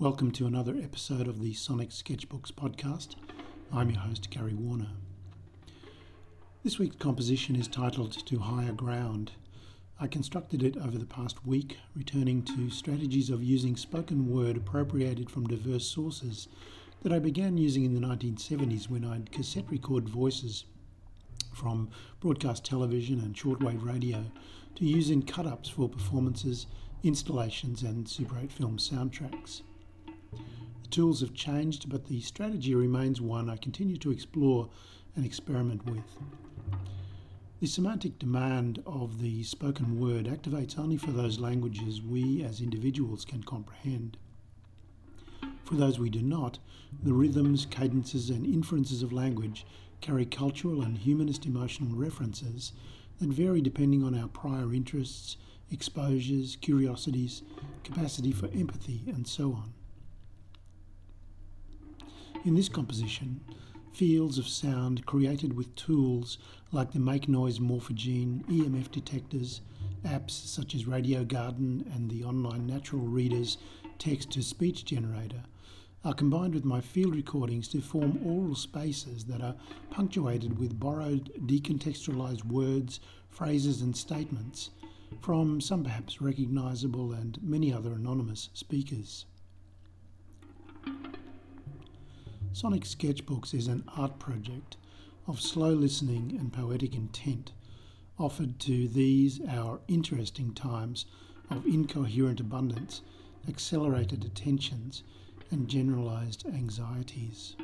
Welcome to another episode of the Sonic Sketchbooks podcast. I'm your host, Gary Warner. This week's composition is titled To Higher Ground. I constructed it over the past week, returning to strategies of using spoken word appropriated from diverse sources that I began using in the 1970s when I'd cassette record voices from broadcast television and shortwave radio to use in cut ups for performances, installations, and Super 8 film soundtracks. The tools have changed, but the strategy remains one I continue to explore and experiment with. The semantic demand of the spoken word activates only for those languages we as individuals can comprehend. For those we do not, the rhythms, cadences, and inferences of language carry cultural and humanist emotional references that vary depending on our prior interests, exposures, curiosities, capacity for empathy, and so on. In this composition, fields of sound created with tools like the Make Noise Morphagene, EMF detectors, apps such as Radio Garden and the online Natural Reader's text to speech generator are combined with my field recordings to form oral spaces that are punctuated with borrowed, decontextualized words, phrases, and statements from some perhaps recognizable and many other anonymous speakers. Sonic Sketchbooks is an art project of slow listening and poetic intent offered to these our interesting times of incoherent abundance, accelerated attentions, and generalized anxieties.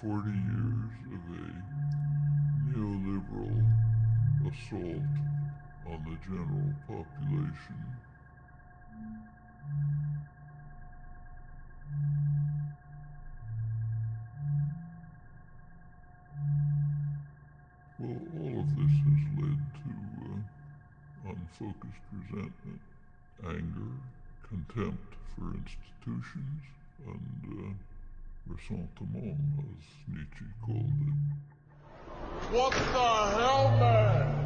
40 years of a neoliberal assault on the general population. Well, all of this has led to uh, unfocused resentment, anger, contempt for institutions, and uh, ressentiment, as Nietzsche called it. What the hell, man?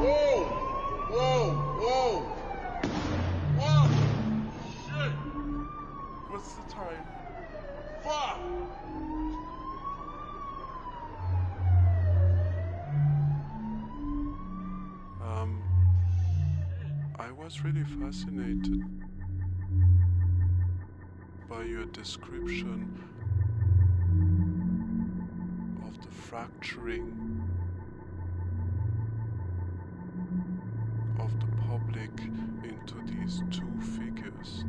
Whoa! Whoa! Whoa! Fuck! Shit! What's the time? Fuck! Um, I was really fascinated by your description of the fracturing of the public into these two figures.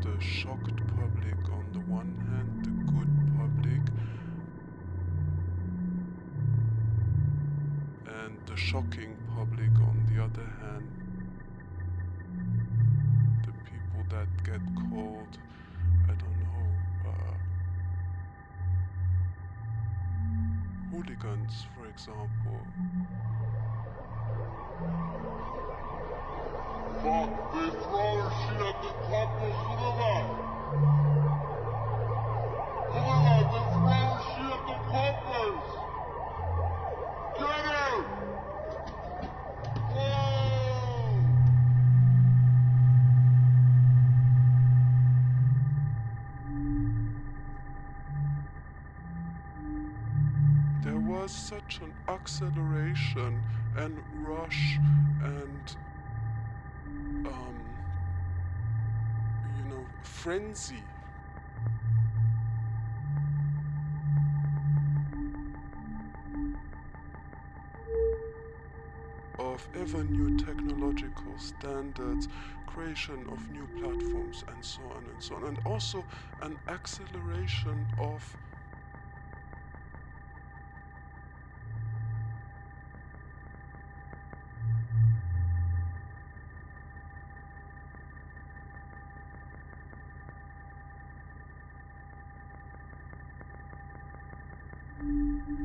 The shocked public on the one hand, the good public, and the shocking public on the other hand. The people that get called, I don't know, uh, hooligans, for example. Fuck, they throwing shit at the they throwing shit at the couples. Get him! Such an acceleration and rush and um, you know frenzy. Of ever new technological standards, creation of new platforms, and so on and so on, and also an acceleration of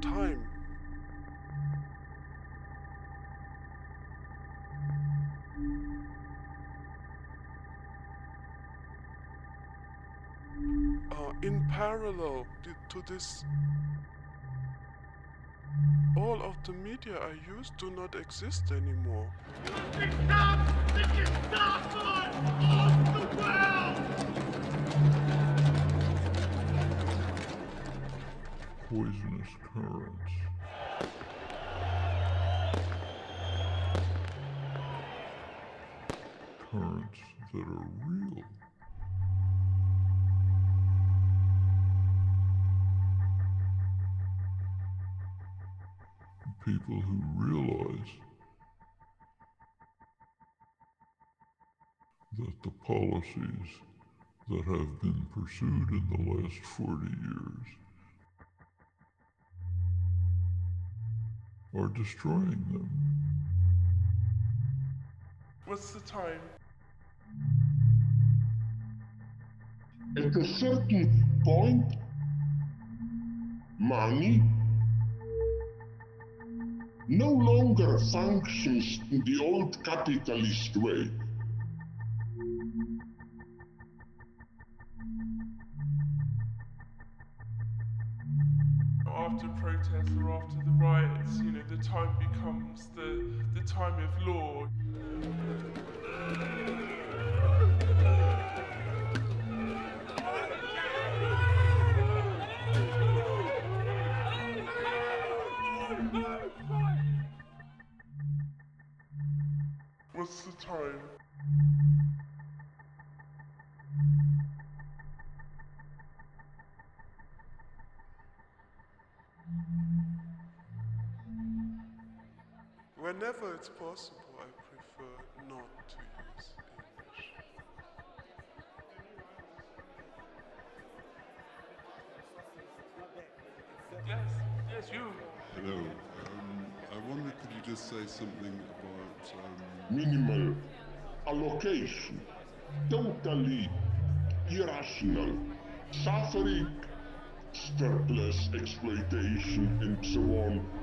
time. Uh, in parallel to this, all of the media I use do not exist anymore. That are real. People who realize that the policies that have been pursued in the last 40 years are destroying them. What's the time? At a certain point, money no longer functions in the old capitalist way. After protests or after the riots, you know, the time becomes the, the time of law. It's possible, I prefer not to use English. Yes, yes, you. Hello. Um, I wonder, could you just say something about um, Minimal allocation, totally irrational, suffering, surplus exploitation, and so on.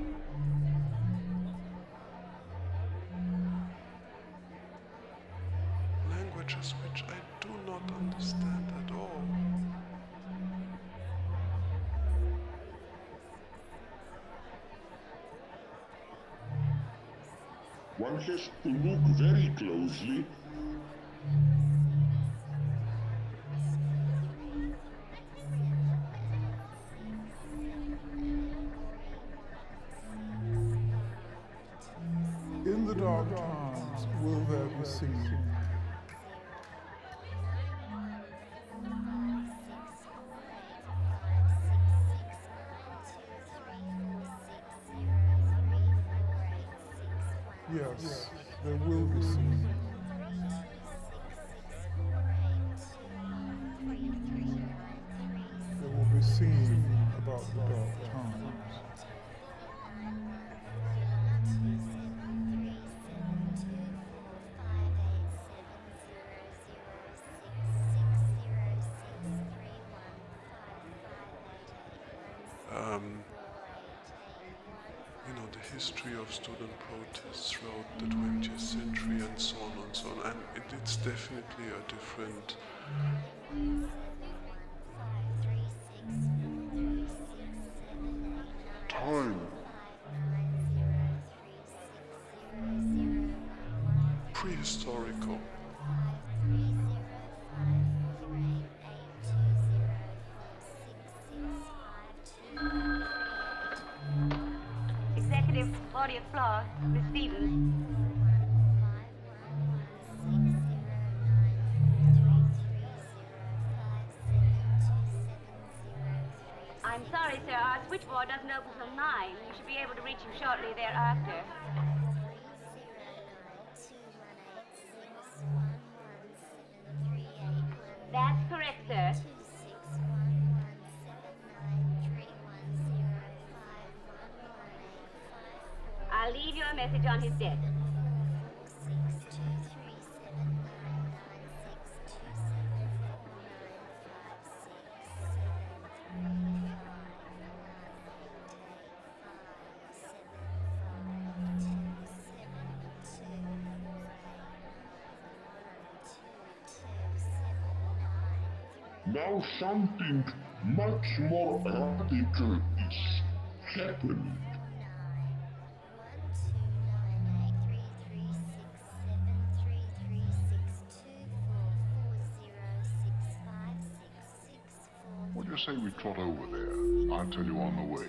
Closely history of student protests throughout the 20th century and so on and so on. And it, it's definitely a different. Sorry, sir. Ah, Our switchboard doesn't open till 9. You should be able to reach him shortly thereafter. That's correct, sir. I'll leave you a message on his desk. Now something much more radical is happening. What do you say we trot over there? I'll tell you on the way.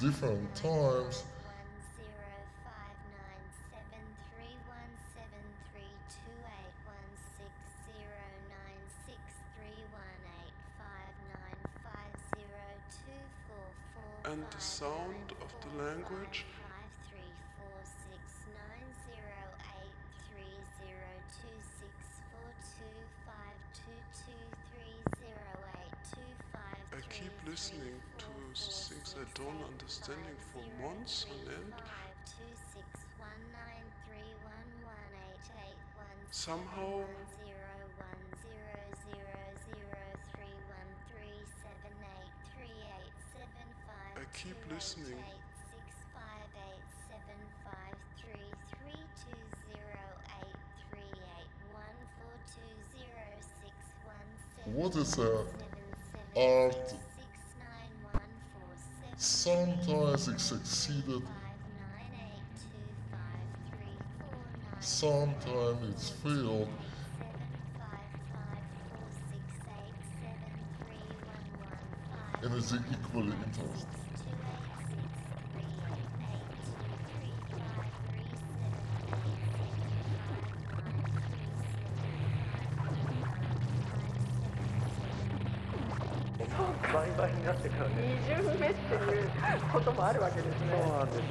Different times. And the sound of the language I keep listening I don't understanding for months on end. Somehow I keep listening. What is that? Art. Sometimes it succeeded, sometimes it's failed. And it's equally interesting.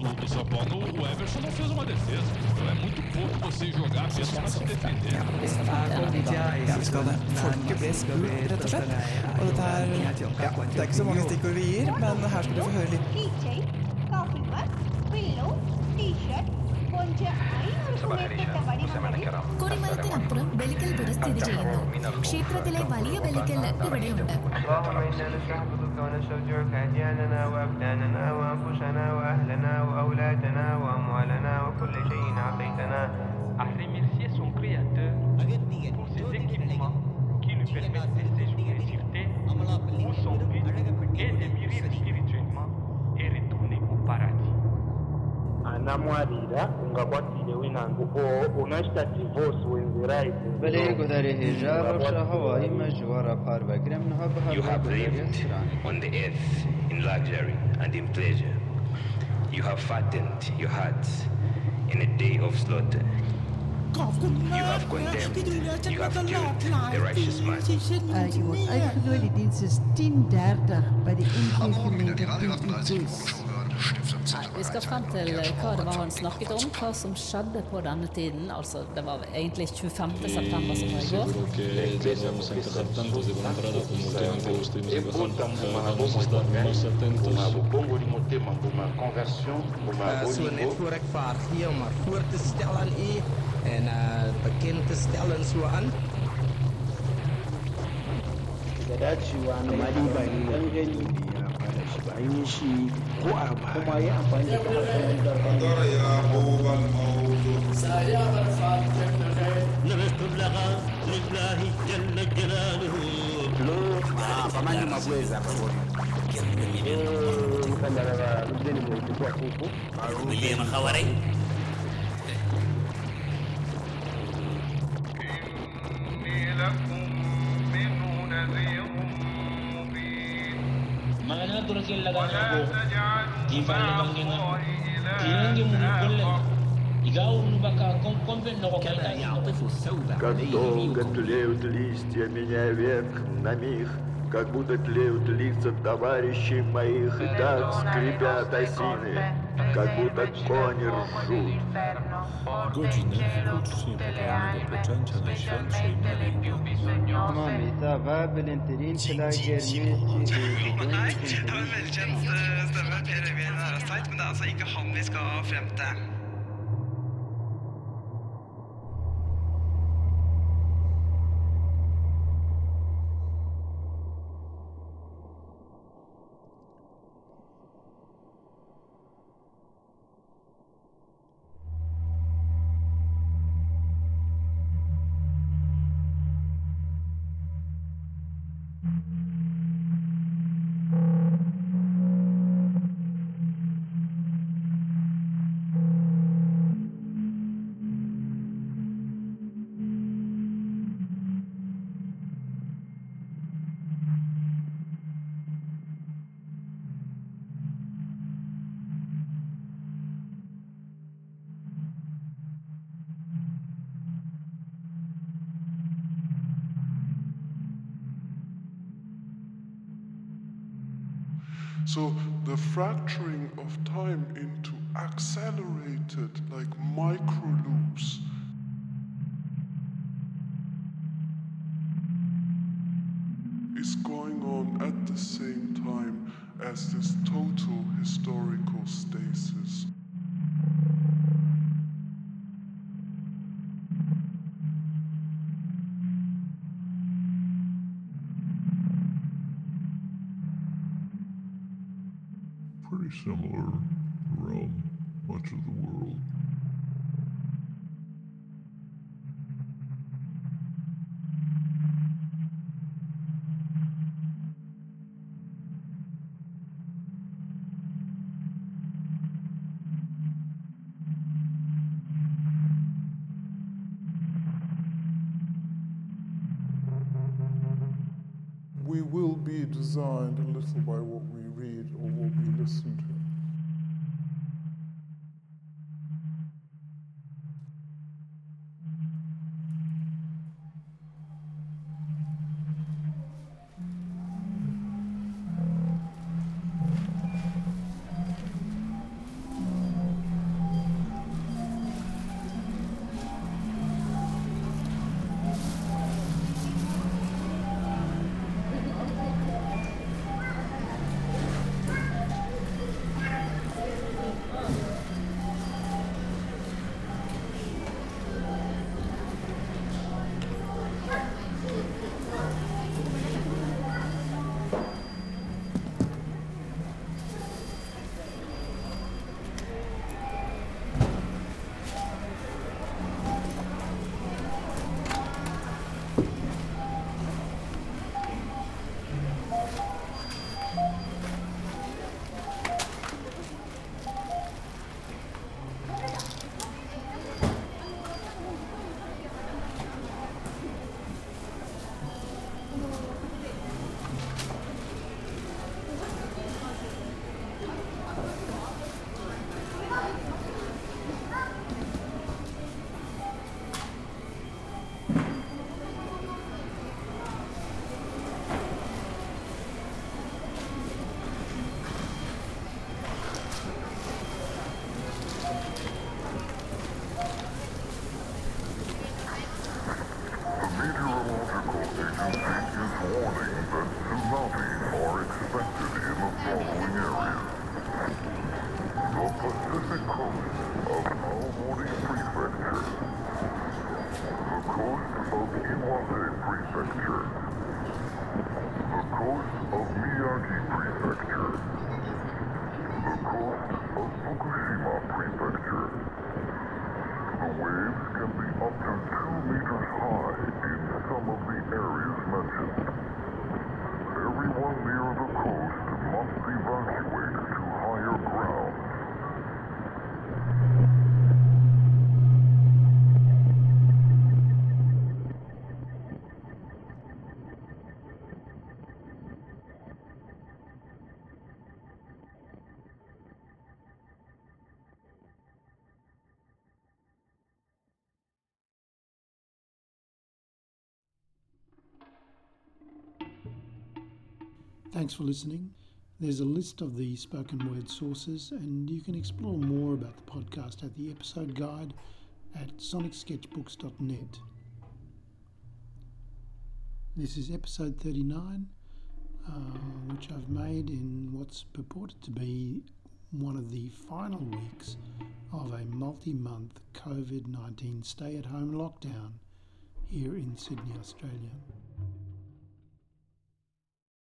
o, o São Paulo, o Everson não fez uma defesa. Então é muito pouco você jogar apenas para se defender. Ja, det. Ble spurt, rett og slett. Og dette er ja, Det er ikke så mange stikkord vi gir, men her skal du få høre litt. കുറേക്കാലത്തിനപ്പുറം ബലിക്കൽ സ്ഥിതി ചെയ്യുന്നു ക്ഷേത്രത്തിലെ വലിയ ബലിക്കൽ ഇവിടെയുണ്ട് et de mûrir spirituellement et retourner au paradis. anamwalira unga kwatile winangu unashta divorce when the right بله گذره هجا بخشا You have lived on the earth in luxury and in pleasure. You have fattened your hearts in a day of slaughter. You have condemned, you have killed the righteous man. Vi skal frem til eh, hva det var han snakket om, hva som skjedde på denne tiden. Altså, det var egentlig 25. september som var i går. da dacewa na er ba ne an yi shi ko a kuma yi amfani da kafin قدر يعقوب الموت ken laga ko di falle bangi nga di ngi mu golle Игау нубака комкомбе ного кайта. Как долго тлеют листья меня век на миг, как будто тлеют лица товарищей моих, И так скрипят осины, как будто кони ржут. Godziny włócznie pokojonego poczęcia Najświętszej Maryi. Mami, ta Babylon terin tlager mye Det var en velkjent eh, stemme, Per Øyvind Harastveit, men det er altså ikke han vi skal frem til. So the fracturing of time into accelerated, like micro loops, is going on at the same time as this total historical stasis. Much of the world. Thanks for listening. There's a list of the spoken word sources, and you can explore more about the podcast at the episode guide at sonicsketchbooks.net. This is episode 39, uh, which I've made in what's purported to be one of the final weeks of a multi month COVID 19 stay at home lockdown here in Sydney, Australia.